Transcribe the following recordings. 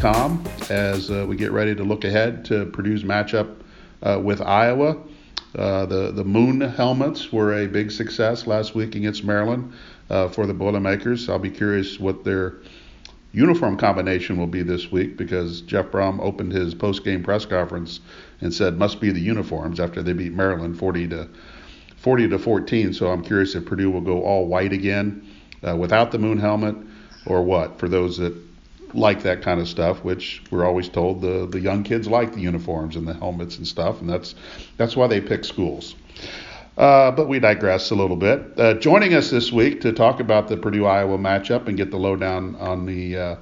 jconline.com as uh, we get ready to look ahead to Purdue's matchup uh, with Iowa. Uh, the the Moon helmets were a big success last week against Maryland uh, for the Boilermakers. I'll be curious what their uniform combination will be this week because Jeff Brohm opened his post-game press conference and said must be the uniforms after they beat Maryland 40 to 40 to 14. So I'm curious if Purdue will go all white again uh, without the moon helmet or what for those that like that kind of stuff, which we're always told the the young kids like the uniforms and the helmets and stuff, and that's that's why they pick schools. Uh, but we digress a little bit. Uh, joining us this week to talk about the Purdue Iowa matchup and get the lowdown on the uh,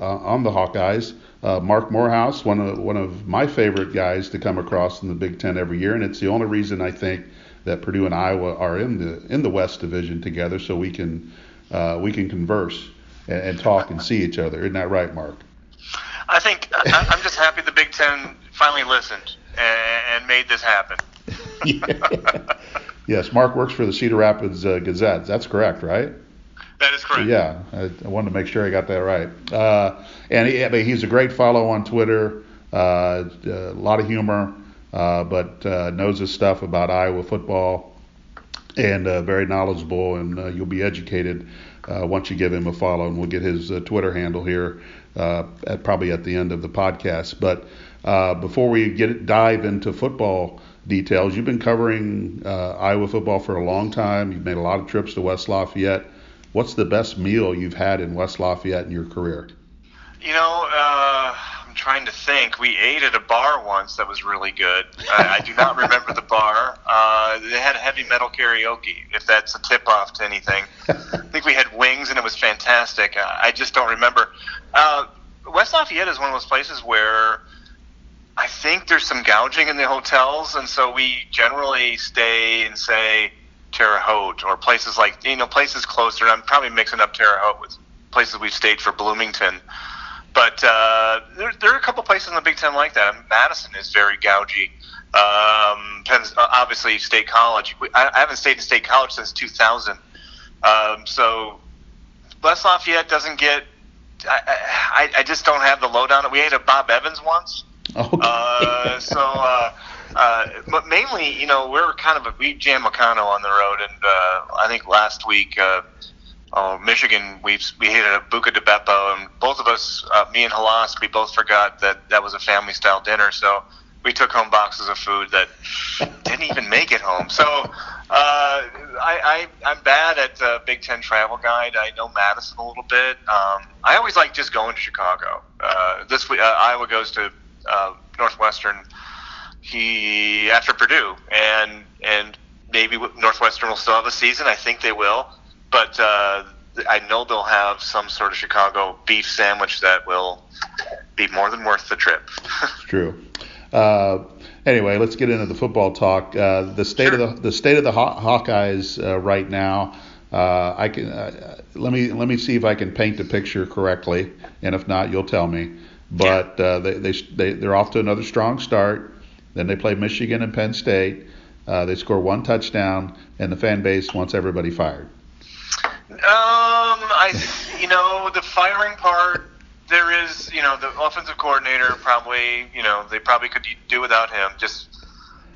uh on the Hawkeyes, uh, Marc Morehouse, one of one of my favorite guys to come across in the Big Ten every year, and it's the only reason I think that Purdue and Iowa are in the in the West Division together, so we can uh, we can converse and, and talk and see each other. Isn't that right, Mark? I think I, I'm just happy the Big Ten finally listened and made this happen. yes, Mark works for the Cedar Rapids uh, Gazette. That's correct, right? That is correct. Yeah, I, I, wanted to make sure I got that right. Uh, and he, I mean, he's a great follow on Twitter. Uh, a lot of humor, uh, but uh, knows his stuff about Iowa football, and uh, very knowledgeable. And you'll be educated once you give him a follow. And we'll get his Twitter handle here at probably at the end of the podcast. But before we get dive into football details. You've been covering uh, Iowa football for a long time. You've made a lot of trips to West Lafayette. What's the best meal you've had in West Lafayette in your career? You know, uh, I'm trying to think. We ate at a bar once that was really good. I, I do not remember. Uh, they had heavy metal karaoke, if that's a tip off to anything. I think we had wings and it was fantastic. Uh, I just don't remember. Uh, West Lafayette is one of those places where I think there's some gouging in the hotels, and so we generally stay in say Terre Haute or places like you know places closer. I'm probably mixing up Terre Haute with places we've stayed for Bloomington, but uh, there, there are a couple places in the Big Ten like that. Madison is very gougy. Um, obviously, State College. I, I haven't stayed in State College since 2000, um, so West Lafayette doesn't get. I, I, I just don't have the lowdown. We ate at Bob Evans once Okay. Uh, so, uh, uh, but mainly, you know, we're kind of a, we jam Meccano on the road, and uh, I think last week, uh, oh, Michigan, we we hit a Buca de Beppo, and both of us, uh, me and Hlas, we both forgot that that was a family style dinner, so we took home boxes of food that didn't even make it home. So uh, I, I I'm bad at uh, Big Ten travel guide. I know Madison a little bit. Um, I always like just going to Chicago. Uh, this week, uh, Iowa goes to uh, Northwestern. He after Purdue, and and maybe Northwestern will still have a season. I think they will, but uh, I know they'll have some sort of Chicago beef sandwich that will be more than worth the trip. True. Uh, anyway, let's get into the football talk. Uh, the state sure. of the the state of the Haw- Hawkeyes uh, right now. Uh, I can uh, let me let me see if I can paint the picture correctly, and if not, you'll tell me. But uh, they, they, they, they're off to another strong start. Then they play Michigan and Penn State. Uh, they score one touchdown, and the fan base wants everybody fired. Um, I, you know, the firing part, there is, you know, the offensive coordinator probably, you know, they probably could do without him just,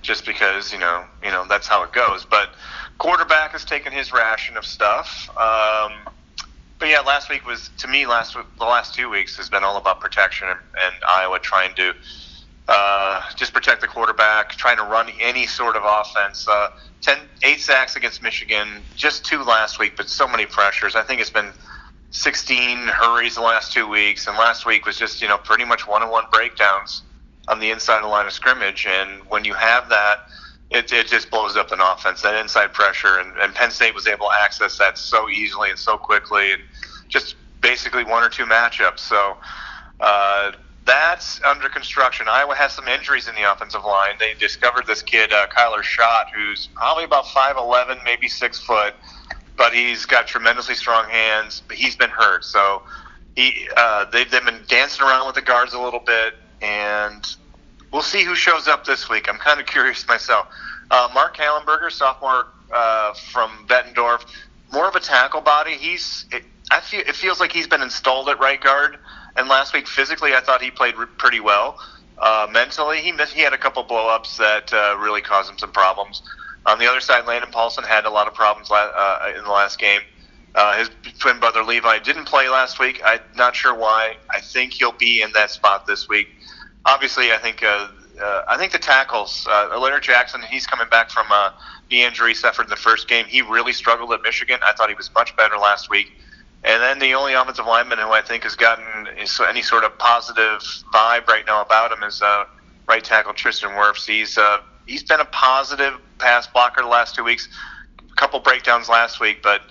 just because, you know, you know that's how it goes. But quarterback has taken his ration of stuff. Um, but yeah, last week was to me last the last two weeks has been all about protection and, and Iowa trying to uh, just protect the quarterback, trying to run any sort of offense. Uh, 10, eight sacks against Michigan, just two last week, but so many pressures. I think it's been 16 hurries the last two weeks, and last week was just you know pretty much one-on-one breakdowns on the inside of the line of scrimmage. And when you have that it, it just blows up an offense, that inside pressure. And, and Penn State was able to access that so easily and so quickly, and just basically one or two matchups. So uh, that's under construction. Iowa has some injuries in the offensive line. They discovered this kid, uh, Kyler Schott, who's probably about 5'11, maybe 6 foot, but he's got tremendously strong hands. But he's been hurt. So he, uh, they've, they've been dancing around with the guards a little bit, and we'll see who shows up this week. I'm kind of curious myself. Uh, Mark Kallenberger, sophomore uh, from Bettendorf, more of a tackle body. He's it, I feel it feels like he's been installed at right guard. And last week physically, I thought he played pretty well. Uh, mentally, he missed, he had a couple blowups that uh, really caused him some problems. On the other side, Landon Paulsen had a lot of problems uh, in the last game. Uh, his twin brother Levi didn't play last week. I'm not sure why. I think he'll be in that spot this week. Obviously, I think uh, uh, I think the tackles. Uh, Leonard Jackson, he's coming back from a knee injury suffered in the first game. He really struggled at Michigan. I thought he was much better last week. And then the only offensive lineman who I think has gotten any sort of positive vibe right now about him is uh, right tackle Tristan Wirfs. He's uh, he's been a positive pass blocker the last two weeks. A couple breakdowns last week, but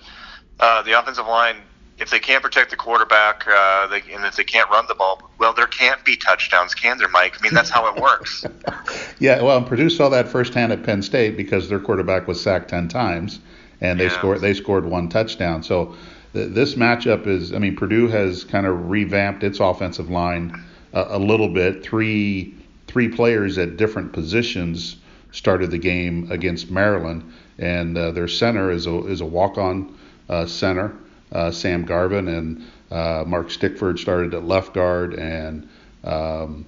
uh, the offensive line, if they can't protect the quarterback, uh, they, and if they can't run the ball, well, there can't be touchdowns, can there, Mike? I mean, that's how it works. yeah, well, Purdue saw that firsthand at Penn State because their quarterback was sacked ten times, and they yeah. scored they scored one touchdown. So this matchup is, I mean, Purdue has kind of revamped its offensive line a, a little bit. Three three players at different positions started the game against Maryland, and uh, their center is a is a walk on uh, center, uh, Sam Garvin, and uh, Mark Stickford started at left guard, and um,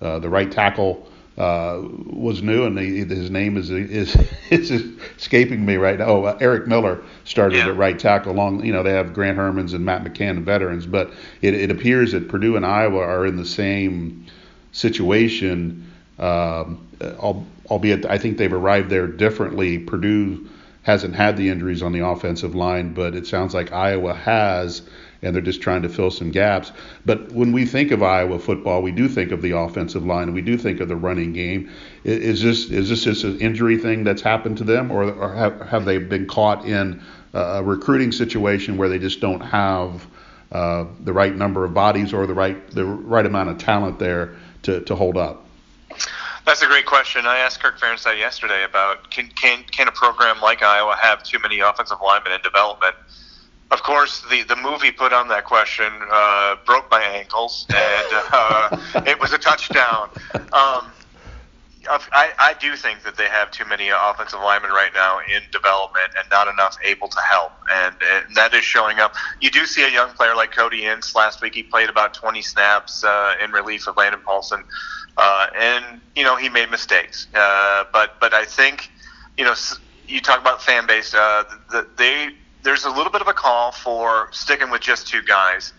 uh, the right tackle uh, was new, and he, his name is is is escaping me right now. Oh, uh, Eric Miller started yeah. at right tackle. Along, you know, they have Grant Hermanns and Matt McCann, veterans, but it, it appears that Purdue and Iowa are in the same situation. Um, albeit, I think they've arrived there differently. Purdue hasn't had the injuries on the offensive line, but it sounds like Iowa has and they're just trying to fill some gaps. But when we think of Iowa football, we do think of the offensive line, and we do think of the running game. Is this is this just an injury thing that's happened to them, or, or have, have they been caught in a recruiting situation where they just don't have uh, the right number of bodies or the right the right amount of talent there to, to hold up? That's a great question. I asked Kirk Ferentz yesterday about can, can can a program like Iowa have too many offensive linemen in development? of course, the, the movie put on that question uh, broke my ankles, and uh, it was a touchdown. Um, I, I do think that they have too many offensive linemen right now in development and not enough able to help, and, and that is showing up. You do see a young player like Cody Ince. Last week he played about 20 snaps uh, in relief of Landon Paulsen, uh, and you know he made mistakes. Uh, but but I think you know you talk about fan base. Uh, the, they there's a little bit of a call for sticking with just two guys.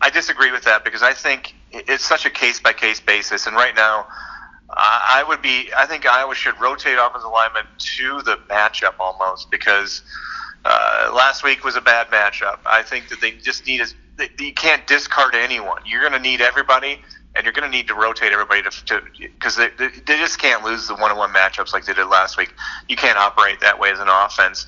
I disagree with that because I think it's such a case by case basis, and right now. I would be. I think Iowa should rotate offensive linemen to the matchup almost because uh, last week was a bad matchup. I think that they just need. A, you can't discard anyone. You're going to need everybody, and you're going to need to rotate everybody to because they, they, they just can't lose the one-on-one matchups like they did last week. You can't operate that way as an offense.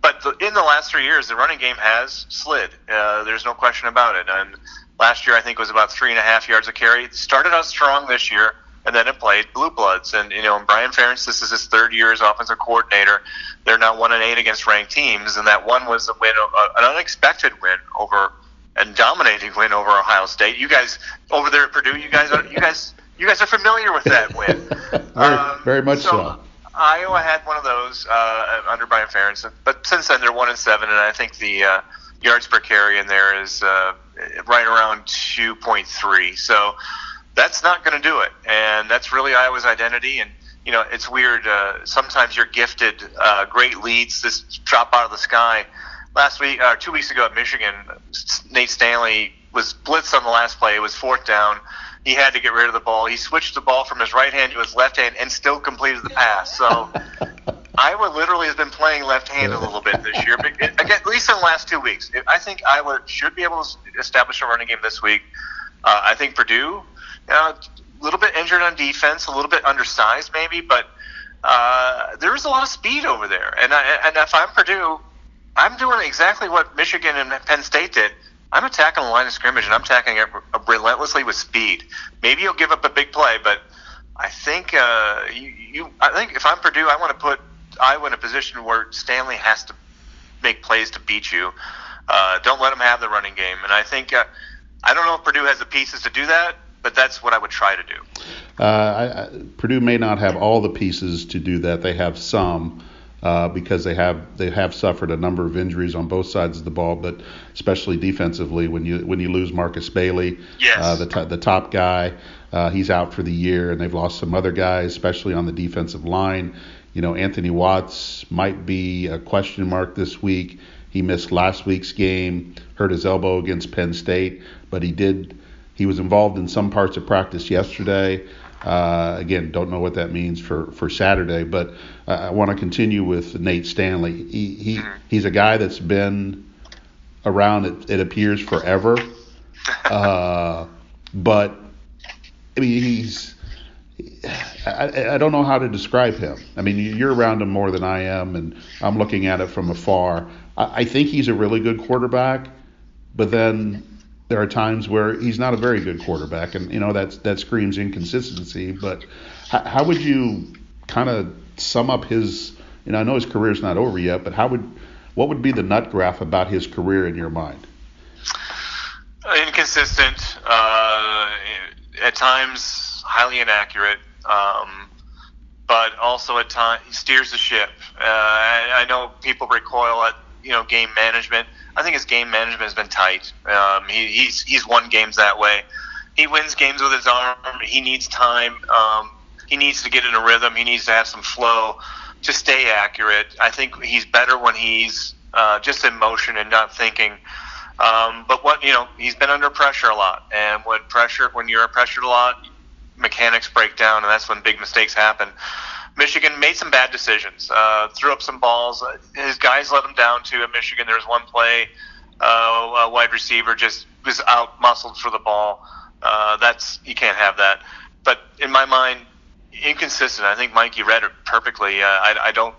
But the, in the last three years, the running game has slid. Uh, there's no question about it. And last year, I think was about three and a half yards a carry. It started out strong this year, and then it played blue bloods. And you know, Brian Ferentz, this is his third year as offensive coordinator. They're now one and eight against ranked teams, and that one was a win, an unexpected win over and dominating win over Ohio State. You guys over there at Purdue, you guys, are, you guys, you guys are familiar with that win. very, um, very much so. so. Iowa had one of those uh, under Brian Ferentz, but since then they're one and seven, and I think the uh, yards per carry in there is uh, right around 2.3. So that's not going to do it, and that's really Iowa's identity. And you know, it's weird. Uh, sometimes you're gifted uh, great leads, this drop out of the sky. Last week, uh, two weeks ago at Michigan, Nate Stanley was blitzed on the last play. It was fourth down he had to get rid of the ball. He switched the ball from his right hand to his left hand and still completed the pass. So Iowa literally has been playing left-handed a little bit this year, but again, at least in the last two weeks. I think Iowa should be able to establish a running game this week. Uh, I think Purdue, you know, a little bit injured on defense, a little bit undersized maybe, but uh, there is a lot of speed over there. And I, and if I'm Purdue, I'm doing exactly what Michigan and Penn State did. I'm attacking the line of scrimmage and I'm attacking it relentlessly with speed. Maybe you'll give up a big play, but I think uh, you, you. I think if I'm Purdue, I want to put Iowa in a position where Stanley has to make plays to beat you. Uh, don't let him have the running game, and I think uh, I don't know if Purdue has the pieces to do that, but that's what I would try to do. Uh, I, I, Purdue may not have all the pieces to do that. They have some. Uh, because they have they have suffered a number of injuries on both sides of the ball, but especially defensively when you when you lose Marcus Bailey, yes. uh, the t- the top guy, uh, he's out for the year, and they've lost some other guys, especially on the defensive line. You know, Anthony Watts might be a question mark this week. He missed last week's game, hurt his elbow against Penn State, but he did. He was involved in some parts of practice yesterday. Uh, again, don't know what that means for, for Saturday, but uh, I want to continue with Nate Stanley. He, he mm-hmm. he's a guy that's been around. It, it appears forever, uh, but I mean he's. I, I don't know how to describe him. I mean, you're around him more than I am, and I'm looking at it from afar. I, I think he's a really good quarterback, but then there are times where he's not a very good quarterback, and you know that that screams inconsistency. But how, how would you kind of sum up his? You know, I know his career is not over yet, but how would what would be the nut graph about his career in your mind? Inconsistent, uh, at times highly inaccurate, um, but also at times he steers the ship. Uh, I, I know people recoil at you know game management I think his game management has been tight. Um, he, he's he's won games that way. He wins games with his arm. He needs time. Um, he needs to get in a rhythm. He needs to have some flow to stay accurate. I think he's better when he's uh, just in motion and not thinking. Um, but what you know, he's been under pressure a lot, and when pressure, when you're pressured a lot, mechanics break down, and that's when big mistakes happen. Michigan made some bad decisions, uh, threw up some balls. His guys let him down too at Michigan. There was one play, uh, a wide receiver just was out muscled for the ball. Uh, that's you can't have that. But in my mind, inconsistent. I think Mike, you read it perfectly. Uh, I, I don't.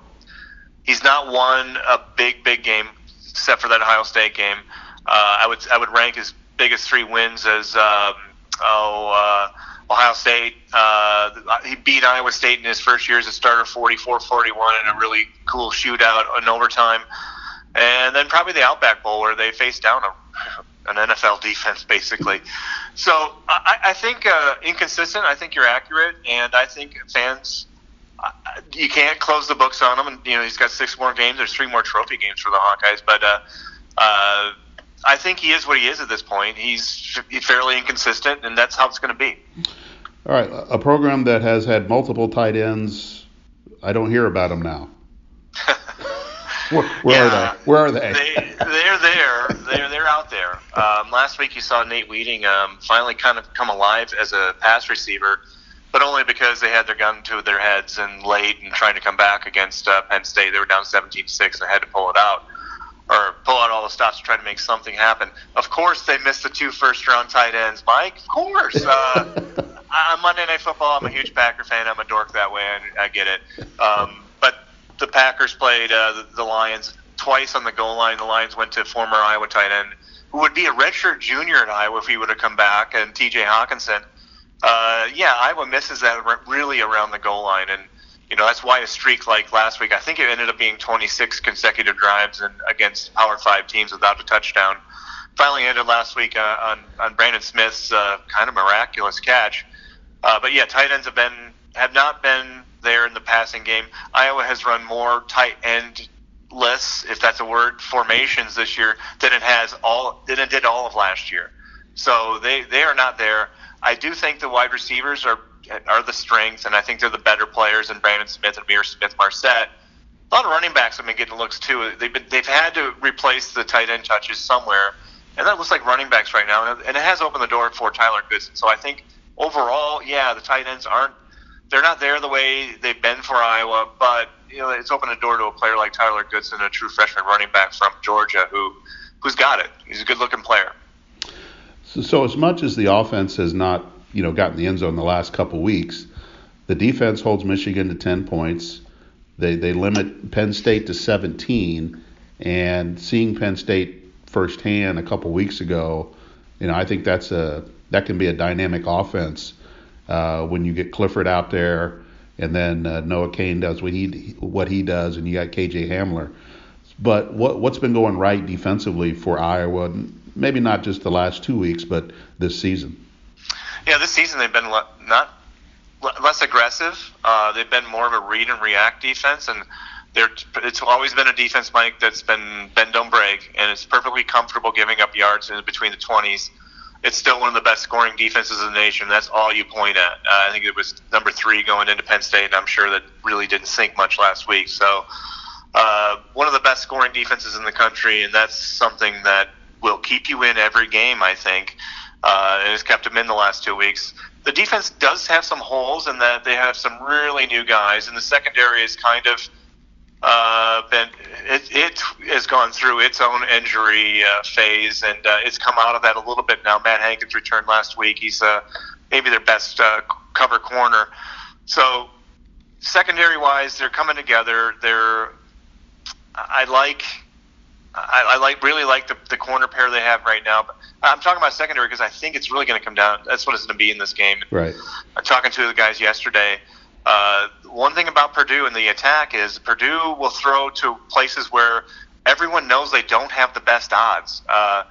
He's not won a big, big game except for that Ohio State game. Uh, I would I would rank his biggest three wins as um, oh. Uh, Ohio State. Uh, he beat Iowa State in his first year as a starter 44 41 in a really cool shootout in overtime. And then probably the Outback Bowl where they faced down a, an NFL defense, basically. So I, I think uh, inconsistent. I think you're accurate. And I think fans, uh, you can't close the books on him. And, you know, he's got six more games. There's three more trophy games for the Hawkeyes. But, uh, uh, I think he is what he is at this point. He's fairly inconsistent, and that's how it's going to be. All right, a program that has had multiple tight ends, I don't hear about them now. where, where yeah, are they? Where are they? they they're there. They're they're out there. Um, last week you saw Nate Wieting um, finally kind of come alive as a pass receiver, but only because they had their gun to their heads and late and trying to come back against uh, Penn State. They were down 17-6 and had to pull it out or pull out all the stops to try to make something happen. Of course, they missed the two first round tight ends, Mike. Of course. Uh, I'm Monday Night Football. I'm a huge Packer fan. I'm a dork that way. I, I get it. Um, but the Packers played uh, the, the Lions twice on the goal line. The Lions went to former Iowa tight end, who would be a redshirt junior at Iowa if he would have come back, and T.J. Hockenson. Uh, yeah, Iowa misses that really around the goal line, and you know that's why a streak like last week. I think it ended up being 26 consecutive drives and against Power Five teams without a touchdown. Finally ended last week uh, on on Brandon Smith's uh, kind of miraculous catch. Uh, but yeah, tight ends have been have not been there in the passing game. Iowa has run more tight end less, if that's a word, formations this year than it has all than it did all of last year. So they they are not there. I do think the wide receivers are are the strengths, and I think they're the better players than Brandon Smith and Ihmir Smith-Marsette. A lot of running backs have been getting looks too. They've been, they've had to replace the tight end touches somewhere, and that looks like running backs right now, and it has opened the door for Tyler Goodson. So I think overall, yeah, the tight ends aren't they're not there the way they've been for Iowa, but you know it's opened a door to a player like Tyler Goodson, a true freshman running back from Georgia, who who's got it. He's a good-looking player. So, so as much as the offense has not you know gotten the end zone the last couple weeks, the defense holds Michigan to 10 points. They they limit Penn State to 17, and seeing Penn State firsthand a couple weeks ago, you know I think that's a that can be a dynamic offense uh, when you get Clifford out there, and then uh, Noah Cain does what he what he does, and you got KJ Hamler. But what what's been going right defensively for Iowa? Maybe not just the last two weeks, but this season. Yeah, this season they've been not less aggressive. Uh, they've been more of a read and react defense, and They're, it's always been a defense, Mike, that's been bend don't break, and it's perfectly comfortable giving up yards in between the 20s. It's still one of the best scoring defenses in the nation. That's all you point at. Uh, I think it was number three going into Penn State, and I'm sure that really didn't sink much last week. So, uh, one of the best scoring defenses in the country, and that's something that will keep you in every game, I think, uh, and has kept them in the last two weeks. The defense does have some holes in that they have some really new guys, and the secondary is kind of uh, been it, it has gone through its own injury uh, phase, and uh, it's come out of that a little bit now. Matt Hankins returned last week. He's uh, maybe their best uh, cover corner. So secondary wise, they're coming together. They're I like I, I like really like the, the corner pair they have right now. But I'm talking about secondary because I think it's really going to come down. That's what it's going to be in this game. Right. I'm talking to the guys yesterday. Uh, one thing about Purdue and the attack is Purdue will throw to places where everyone knows they don't have the best odds. Uh,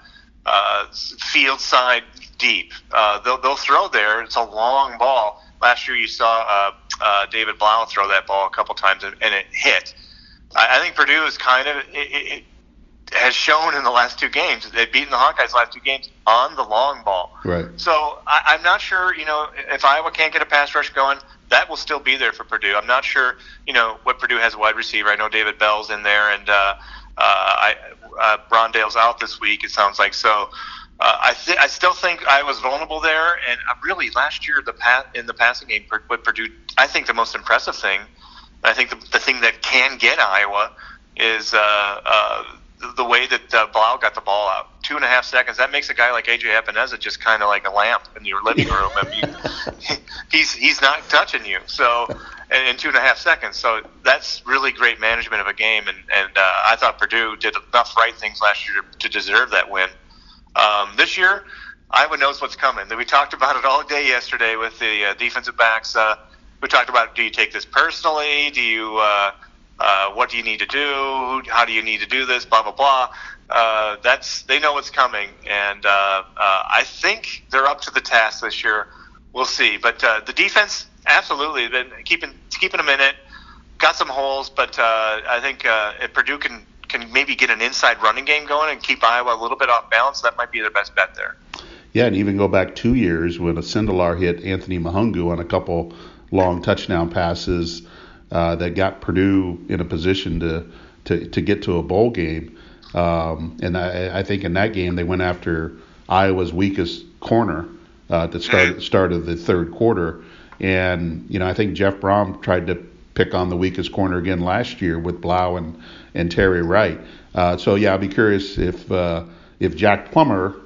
uh, field side deep. Uh, they'll, they'll throw there. It's a long ball. Last year you saw uh, uh, David Blough throw that ball a couple times and, and it hit. I, I think Purdue is kind of it, it, has shown in the last two games. They've beaten the Hawkeyes last two games on the long ball. Right. So I, I'm not sure. You know, if Iowa can't get a pass rush going, that will still be there for Purdue. I'm not sure. You know what Purdue has a wide receiver. I know David Bell's in there, and uh, uh, I uh, Rondale's out this week. It sounds like so. Uh, I th- I still think I was vulnerable there, and uh, really last year the pa- in the passing game, what Purdue I think the most impressive thing, I think the, the thing that can get Iowa is uh, uh, the way that uh, Blough got the ball out. Two and a half seconds. That makes a guy like AJ Epenesa just kind of like a lamp in your living room. I mean, he's he's not touching you. So in, in two and a half seconds. So that's really great management of a game. And and uh, I thought Purdue did enough right things last year to, to deserve that win. Um, this year, Iowa knows what's coming. We talked about it all day yesterday with the uh, defensive backs. Uh, we talked about do you take this personally? Do you uh, uh, what do you need to do? How do you need to do this? Blah blah blah. Uh, that's they know what's coming, and uh, uh, I think they're up to the task this year. We'll see, but uh, the defense absolutely been keeping keeping them in it. Got some holes, but I think if Purdue can can maybe get an inside running game going and keep Iowa a little bit off balance, that might be their best bet there. Yeah, and even go back two years when a Sindelar hit Anthony Mahoungou on a couple long touchdown passes uh, that got Purdue in a position to to, to get to a bowl game. Um, and I, I think in that game they went after Iowa's weakest corner uh, at the start start of the third quarter. And you know I think Jeff Brohm tried to pick on the weakest corner again last year with Blough and and Terry Wright. Uh, so yeah, I'll be curious if uh, if Jack Plummer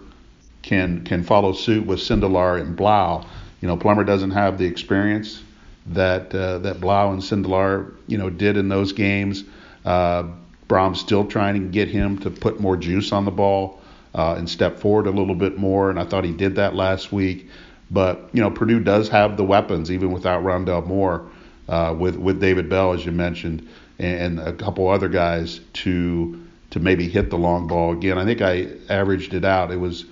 can can follow suit with Sindelar and Blough. You know, Plummer doesn't have the experience that uh, that Blough and Sindelar, you know, did in those games. Uh, Brohm's still trying to get him to put more juice on the ball uh, and step forward a little bit more, and I thought he did that last week. But you know, Purdue does have the weapons even without Rondale Moore, uh, with with David Bell as you mentioned, and a couple other guys to to maybe hit the long ball again. I think I averaged it out. It was,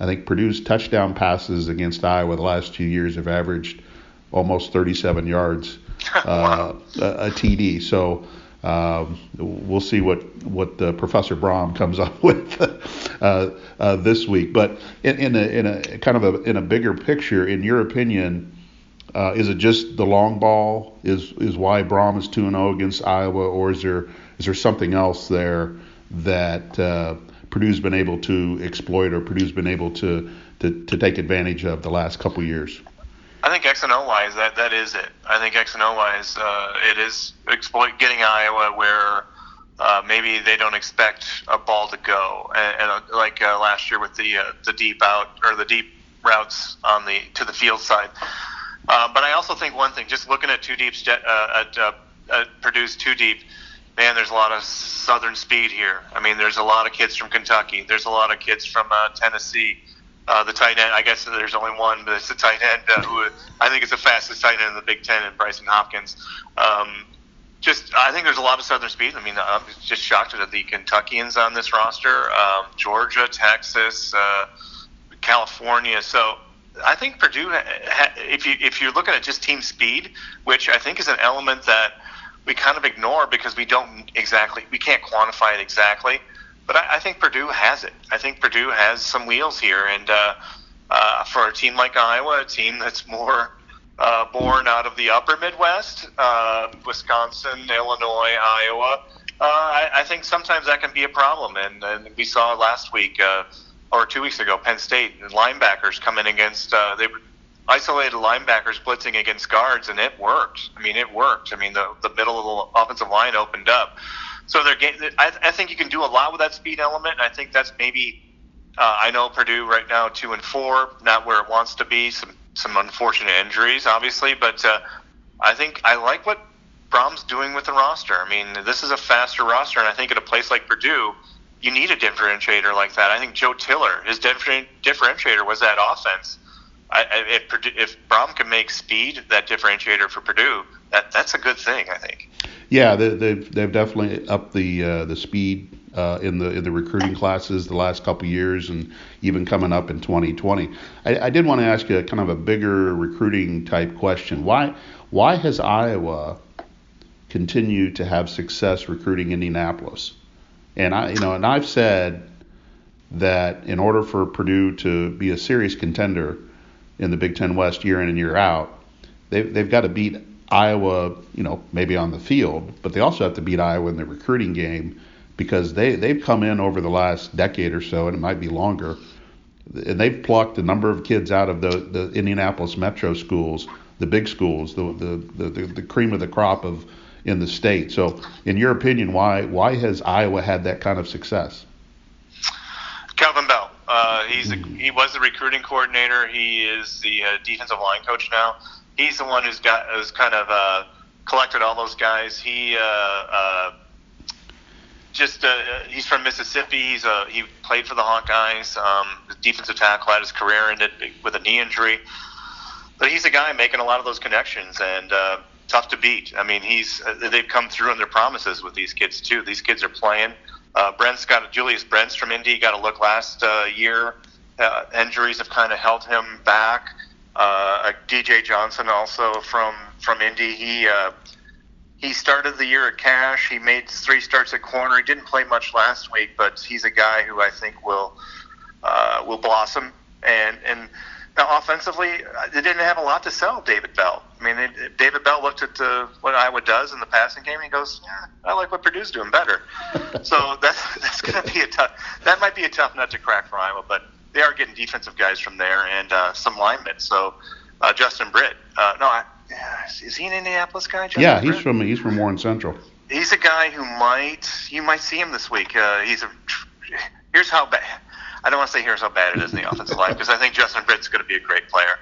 I think Purdue's touchdown passes against Iowa the last two years have averaged almost 37 yards uh, a, a, TD. So um, we'll see what what the Professor Brohm comes up with uh, uh, this week. But in, in, a, in a kind of a in a bigger picture, in your opinion, uh, is it just the long ball is is why Brohm is 2 0 against Iowa, or is there is there something else there that uh, Purdue's been able to exploit or Purdue's been able to to, to take advantage of the last couple years? I think X and O wise, that that is it. I think X and O wise, uh, it is exploit getting Iowa where uh, maybe they don't expect a ball to go, and, and uh, like uh, last year with the uh, the deep out or the deep routes on the to the field side. Uh, but I also think one thing, just looking at two deep uh, at, uh, at Purdue's two deep, man, there's a lot of southern speed here. I mean, there's a lot of kids from Kentucky. There's a lot of kids from uh, Tennessee. The tight end, I guess there's only one, but it's the tight end uh, who I think is the fastest tight end in the Big Ten, and Brycen Hopkins. Um, just, I think there's a lot of Southern speed. I mean, I'm just shocked at the Kentuckians on this roster, um, Georgia, Texas, uh, California. So I think Purdue, if you if you're looking at just team speed, which I think is an element that we kind of ignore because we don't exactly we can't quantify it exactly. But I, I think Purdue has it. I think Purdue has some wheels here, and uh, uh, for a team like Iowa, a team that's more uh, born out of the upper Midwest, uh, Wisconsin, Illinois, Iowa. Uh, I, I think sometimes that can be a problem, and, and we saw last week uh, or two weeks ago, Penn State linebackers coming against uh, they isolated linebackers blitzing against guards, and it worked. I mean, it worked. I mean, the the middle of the offensive line opened up. So they're getting, I, I think you can do a lot with that speed element. I think that's maybe. Uh, I know Purdue right now two and four, not where it wants to be. Some some unfortunate injuries, obviously, but uh, I think I like what Brohm's doing with the roster. I mean, this is a faster roster, and I think at a place like Purdue, you need a differentiator like that. I think Joe Tiller, his differentiator was that offense. I, if, if Brohm can make speed that differentiator for Purdue, that that's a good thing. I think. Yeah, they, they've they've definitely upped the uh, the speed uh, in the in the recruiting classes the last couple years, and even coming up in 2020. I, I did want to ask you a kind of a bigger recruiting type question. Why why has Iowa continued to have success recruiting Indianapolis? And I you know and I've said that in order for Purdue to be a serious contender in the Big Ten West year in and year out, they've they've got to beat Iowa, you know, maybe on the field, but they also have to beat Iowa in the recruiting game because they they've come in over the last decade or so, and it might be longer, and they've plucked a number of kids out of the the Indianapolis metro schools, the big schools, the the the, the cream of the crop of in the state. So, in your opinion, why why has Iowa had that kind of success? Kelvin Bell. Uh, he's a, he was the recruiting coordinator. He is the uh, defensive line coach now he's the one who's got who's kind of uh, collected all those guys. He uh, uh, just uh, he's from Mississippi. He's uh, he played for the Hawkeyes. Um, defensive tackle had his career ended with a knee injury, but he's a guy making a lot of those connections and. Uh, tough to beat. I mean, he's uh, they've come through on their promises with these kids too. These kids are playing. Uh, Brent's got Julius Brents from Indy got a look last uh, year. Uh, injuries have kind of held him back. Uh, DJ Johnson also from from Indy. He uh, he started the year at Cache. He made three starts at corner. He didn't play much last week, but he's a guy who I think will uh, will blossom. And and now offensively, uh, they didn't have a lot to sell David Bell. I mean, it, David Bell looked at uh, what Iowa does in the passing game, and he goes, "Yeah, I like what Purdue's doing better." so that's that's going to be a tough. That might be a tough nut to crack for Iowa, but they are getting defensive guys from there and uh, some linemen. So uh, Justin Britt, uh, no, I, is he an Indianapolis guy? Justin yeah, he's Britt? from he's from Warren Central. He's a guy who might you might see him this week. Uh, he's a here's how bad. I don't want to say here's how bad it is in the offensive line because I think Justin Britt's going to be a great player.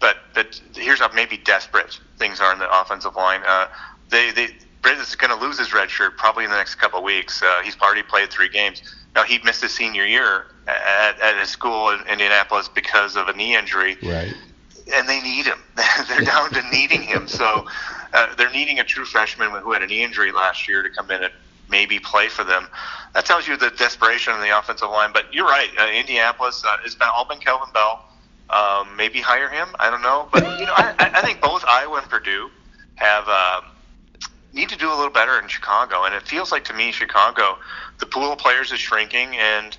But but here's how maybe desperate things are in the offensive line. Uh, they they Britt is going to lose his red shirt probably in the next couple of weeks. Uh, he's already played three games. Now he missed his senior year at, at his school in Indianapolis because of a knee injury. Right. And they need him. they're down to needing him. So uh, they're needing a true freshman who had a knee injury last year to come in and maybe play for them. That tells you the desperation in the offensive line. But you're right. Uh, Indianapolis uh, has been all been Kelvin Bell. Um, maybe hire him. I don't know. But you know, I, I think both Iowa and Purdue have. Um, need to do a little better in Chicago, and it feels like to me Chicago, the pool of players is shrinking, and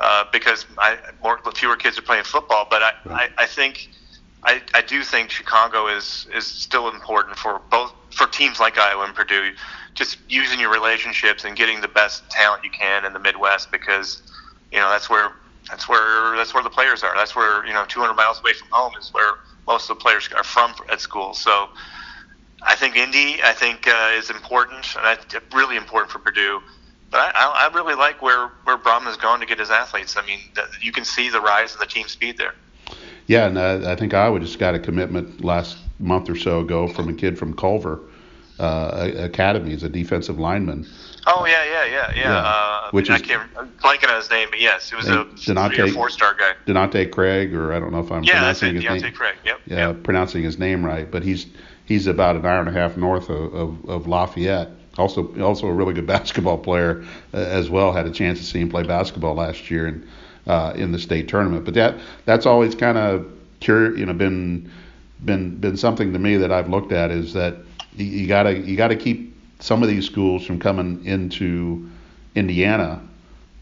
uh, because I, more fewer kids are playing football. But I. I, I think I, I do think Chicago is is still important for both for teams like Iowa and Purdue. Just using your relationships and getting the best talent you can in the Midwest because you know that's where that's where that's where the players are. That's where you know 200 miles away from home is where most of the players are from at school. So I think Indy I think uh, is important and I, really important for Purdue but I, I really like where where Brohm has gone to get his athletes. I mean, you can see the rise in the team speed there. Yeah, and I, I think Iowa just got a commitment last month or so ago from a kid from Culver uh, Academy as a defensive lineman. Oh yeah, yeah, yeah, yeah. yeah. Uh, Which I is, can't I'm blanking on his name, but yes, he was a Denante, three or four star guy. Denante Craig, or I don't know if I'm yeah, pronouncing his Deontae name. Craig. Yep. Yeah, yep. pronouncing his name right, but he's he's about an hour and a half north of, of, of Lafayette also also a really good basketball player uh, as well. Had a chance to see him play basketball last year and uh, in the state tournament. But that that's always kind of cur- you know been been been something to me that I've looked at is that you, gotta you gotta keep some of these schools from coming into Indiana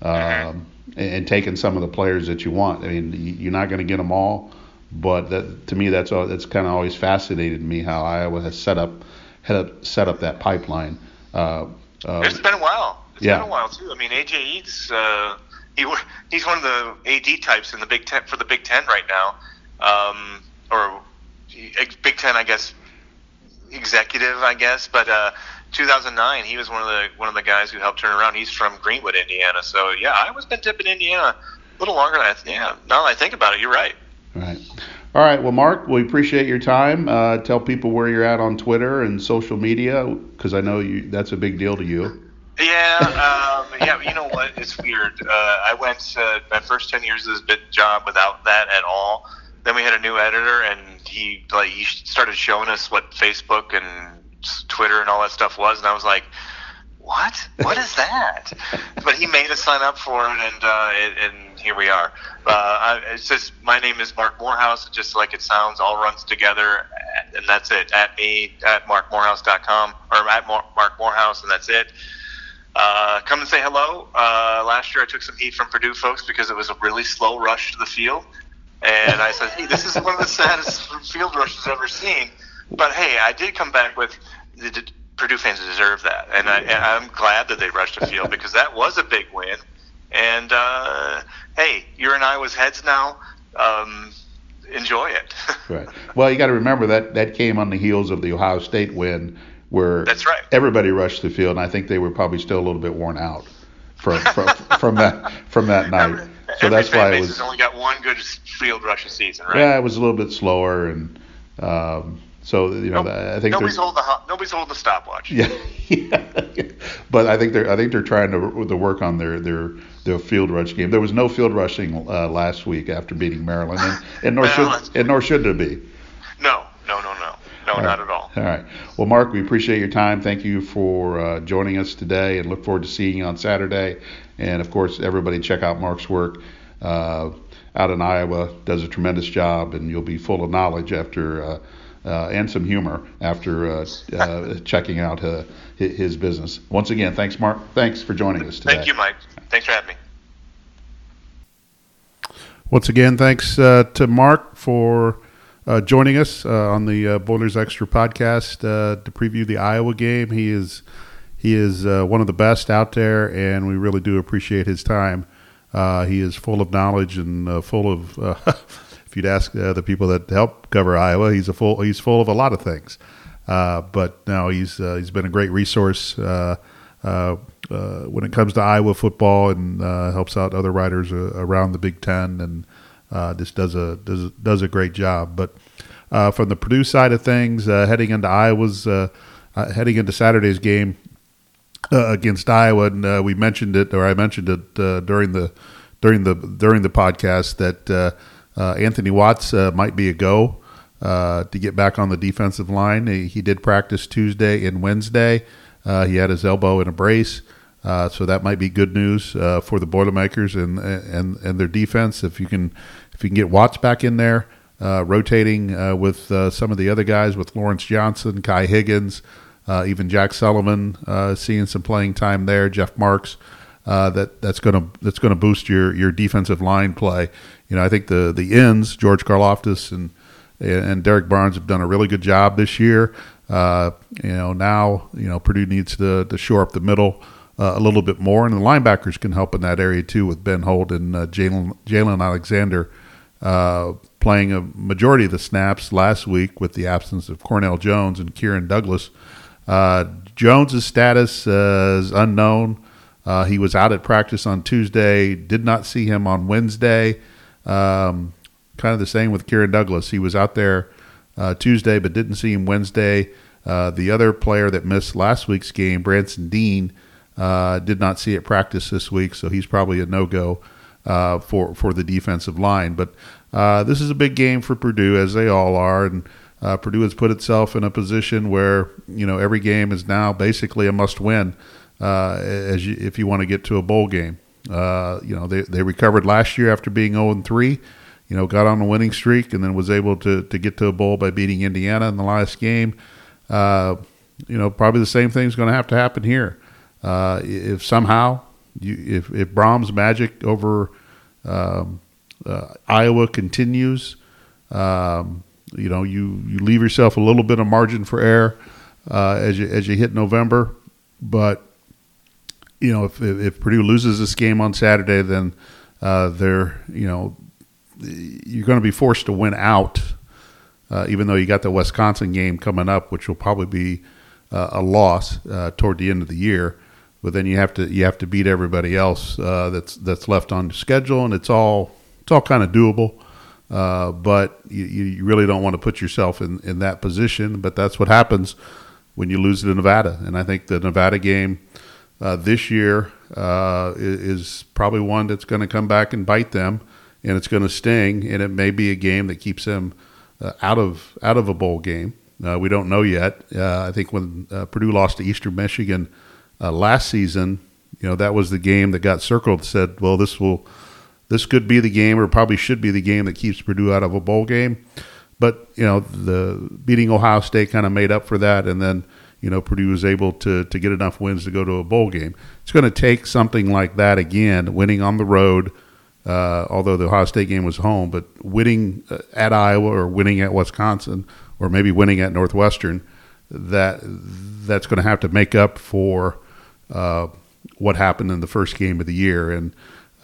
um, and, taking some of the players that you want. I mean, you're not going to get them all, but that, to me, that's all, that's kind of always fascinated me how Iowa has set up had set up that pipeline. Uh, uh, it's been a while. It's yeah. been a while too. I mean, AJ Edds, uh, he he's one of the AD types in the Big Ten for the Big Ten right now, um, or Big Ten, I guess, executive, I guess. But uh, 2009, he was one of the one of the guys who helped turn around. He's from Greenwood, Indiana. So yeah, I was been tipping Indiana a little longer than I yeah. Now that I think about it, you're right. Right. All right. Well, Mark, we appreciate your time. Uh, tell people where you're at on Twitter and social media because I know you that's a big deal to you. Yeah, um, yeah. You know what? It's weird. Uh, I went uh, my first ten years of this bit job without that at all. Then we had a new editor, and he like he started showing us what Facebook and Twitter and all that stuff was, and I was like, "What? What is that?" but he made us sign up for it, and uh, it, and here we are. Uh, I, it's just my name is Marc Morehouse, just like it sounds, all runs together, and that's it. At me at marcmorehouse.com or at Marc Morehouse, and that's it. Uh, come and say hello. Uh, last year I took some heat from Purdue folks because it was a really slow rush to the field. And I said, hey, this is one of the saddest field rushes I've ever seen. But hey, I did come back with the Purdue fans deserve that, and, I, and I'm glad that they rushed the field because that was a big win. And uh, hey, you're in Iowa's heads now. Um, enjoy it. right. Well, you got to remember that that came on the heels of the Ohio State win, where that's right. Everybody rushed the field, and I think they were probably still a little bit worn out from from, from that from that night. Every, so that's why it was only got one good field rush a season, right? Yeah, it was a little bit slower, and um, so you know, nope. I think nobody's holding the nobody's holding the stopwatch. Yeah, yeah. but I think they're I think they're trying to, to work on their their their field rush game. There was no field rushing uh, last week after beating Maryland, and, and nor should and nor should there be. No, no, no, no, no, all not right. at all. All right. Well, Mark, we appreciate your time. Thank you for uh, joining us today, and look forward to seeing you on Saturday. And of course, everybody check out Mark's work. Uh, out in Iowa, does a tremendous job, and you'll be full of knowledge after uh, uh, and some humor after uh, uh, checking out uh, his business. Once again, thanks, Mark. Thanks for joining us today. Thank you, Mike. Thanks for having me. Once again, thanks uh, to Mark for uh, joining us on the Boilers Extra podcast to preview the Iowa game. He is he is one of the best out there, and we really do appreciate his time. he is full of knowledge and full of if you'd ask uh, the people that help cover Iowa, he's a full he's full of a lot of things. Uh, but now he's uh, he's been a great resource uh, uh, uh, when it comes to Iowa football and helps out other writers around the Big Ten and just does a does does a great job. But from the Purdue side of things, heading into Iowa's heading into Saturday's game against Iowa, and we mentioned it or I mentioned it during the during the during the podcast that uh, Anthony Watts uh, might be a go uh, to get back on the defensive line. He, he did practice Tuesday and Wednesday. he had his elbow in a brace. Uh, so that might be good news uh, for the Boilermakers and and and their defense. If you can if you can get Watts back in there, uh, rotating with some of the other guys, with Lawrence Johnson, Kai Higgins, even Jack Sullivan, seeing some playing time there. Jeff Marks, that that's gonna that's gonna boost your your defensive line play you know, I think the the ends, George Karlaftis and and Derrick Barnes have done a really good job this year. Uh, you know, now you know Purdue needs to to shore up the middle uh, a little bit more, and the linebackers can help in that area too with Ben Holt and uh, Jalen Jaylan Alexander uh, playing a majority of the snaps last week with the absence of Cornell Jones and Kieran Douglas. Uh, Jones's status uh, is unknown. He was out at practice on Tuesday. Did not see him on Wednesday. Um, kind of the same with Kieran Douglas. He was out there uh, Tuesday, but didn't see him Wednesday. Uh, the other player that missed last week's game, Branson Deen, uh, did not see it practice this week, so he's probably a no go uh, for for the defensive line. But uh, this is a big game for Purdue, as they all are, and uh, Purdue has put itself in a position where you know every game is now basically a must win as you, if you want to get to a bowl game. Uh, you know, they, they recovered last year after being 0 3. You know, got on a winning streak and then was able to, to get to a bowl by beating Indiana in the last game. Uh, you know, probably the same thing is going to have to happen here. Uh, if somehow you, if if Brohm's magic over um, uh, Iowa continues, um, you know, you you leave yourself a little bit of margin for error uh, as you as you hit November, but you know, if if Purdue loses this game on Saturday, then uh, they're you know you're going to be forced to win out, uh, even though you got the Wisconsin game coming up, which will probably be uh, a loss uh, toward the end of the year. But then you have to you have to beat everybody else uh, that's that's left on the schedule, and it's all it's all kind of doable. Uh, but you, you really don't want to put yourself in, in that position. But that's what happens when you lose to Nevada. And I think the Nevada game uh, this year uh, is probably one that's going to come back and bite them, and it's going to sting. And it may be a game that keeps them uh, out of out of a bowl game. Uh, we don't know yet. Uh, I think when uh, Purdue lost to Eastern Michigan last season, you know that was the game that got circled. Said, well, this will this could be the game, or probably should be the game that keeps Purdue out of a bowl game. But you know, the beating Ohio State kind of made up for that, and then you know Purdue was able to to get enough wins to go to a bowl game. It's going to take something like that again, winning on the road. Uh, although the Ohio State game was home, but winning uh, at Iowa or winning at Wisconsin or maybe winning at Northwestern, that that's going to have to make up for uh, what happened in the first game of the year. And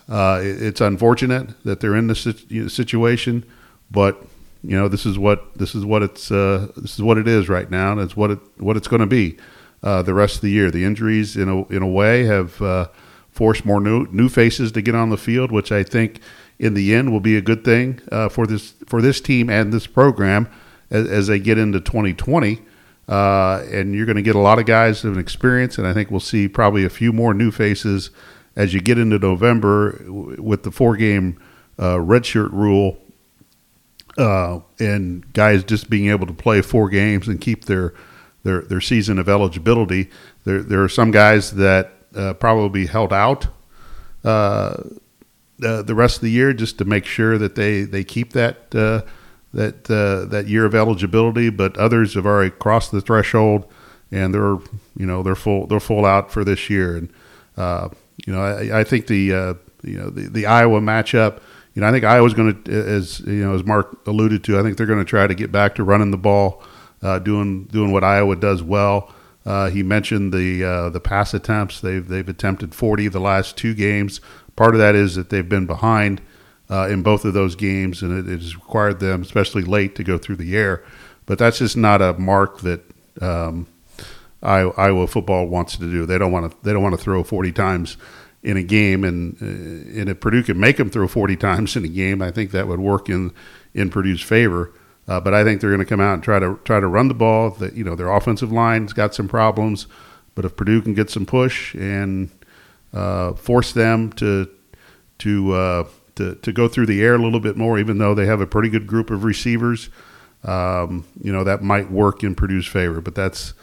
uh, it, it's unfortunate that they're in this situation, but you know this is what this is what it's uh, this is what it is right now, and it's what it what it's going to be uh, the rest of the year. The injuries, in a in a way, have uh, forced more new new faces to get on the field, which I think in the end will be a good thing uh, for this for this team and this program as, as they get into 2020. Uh, and you're going to get a lot of guys of experience, and I think we'll see probably a few more new faces as you get into November with the four game uh, redshirt rule uh, and guys just being able to play four games and keep their their their season of eligibility. There there are some guys that uh, probably held out uh, the rest of the year just to make sure that they they keep that uh, that uh, that year of eligibility. But others have already crossed the threshold and they're you know they're full they're full out for this year. And uh, you know I, I think the you know the, the Iowa matchup you know, I think Iowa's going to, as you know, as Marc alluded to, I think they're going to try to get back to running the ball, uh, doing doing what Iowa does well. Uh, he mentioned the uh, the pass attempts. They've they've attempted 40 the last two games. Part of that is that they've been behind uh, in both of those games, and it, it, has required them, especially late, to go through the air. But that's just not a mark that um, Iowa football wants to do. They don't want to they don't want to throw 40 times in a game, and uh, and if Purdue can make them throw 40 times in a game, I think that would work in in Purdue's favor. Uh, but I think they're going to come out and try to try to run the ball. That you know their offensive line's got some problems, but if Purdue can get some push and uh, force them to to, uh, to to go through the air a little bit more, even though they have a pretty good group of receivers, um, you know that might work in Purdue's favor. But that's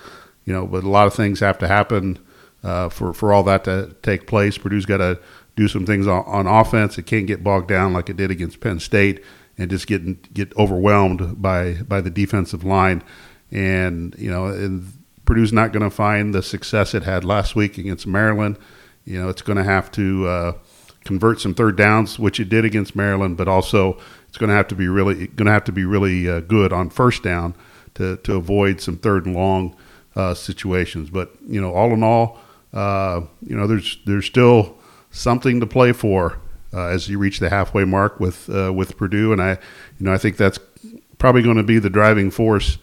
you know, but a lot of things have to happen uh, for for all that to take place. Purdue's got to do some things on, on, offense. It can't get bogged down like it did against Penn State and just get get overwhelmed by by the defensive line. And you know, and Purdue's not going to find the success it had last week against Maryland. You know, it's going to have to uh, convert some third downs, which it did against Maryland, but also it's going to have to be really going to have to be really uh, good on first down to to avoid some third and long uh, situations. But you know, all in all uh, you know, there's there's still something to play for uh, as you reach the halfway mark with uh, with Purdue, and I, you know, I think that's probably going to be the driving force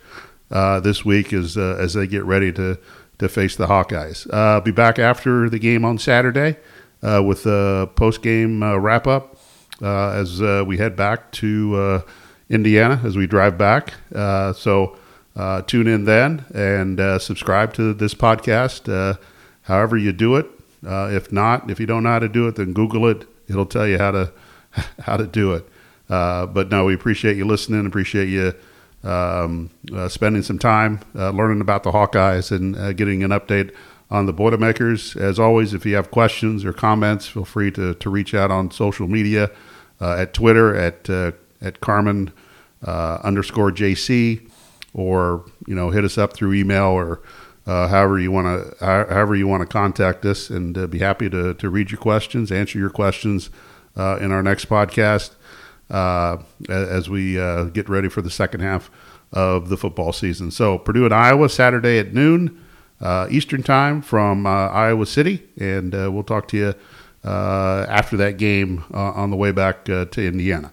uh, this week as uh, as they get ready to to face the Hawkeyes. Uh, be back after the game on Saturday with a post game wrap up as we head back to Indiana as we drive back. so. tune in then and subscribe to this podcast however you do it. Uh, if not, if you don't know how to do it, then Google it. It'll tell you how to how to do it. Uh, but no, we appreciate you listening. Appreciate you um, uh, spending some time uh, learning about the Hawkeyes and uh, getting an update on the Boilermakers. As always, if you have questions or comments, feel free to, to reach out on social media uh, at Twitter at at Carmen underscore JC, or you know hit us up through email or uh, however you want to however you want to contact us, and uh, be happy to to read your questions, answer your questions uh, in our next podcast uh, as we uh, get ready for the second half of the football season. So Purdue and Iowa Saturday at noon uh, Eastern time from Iowa City, and we'll talk to you after that game on the way back to Indiana.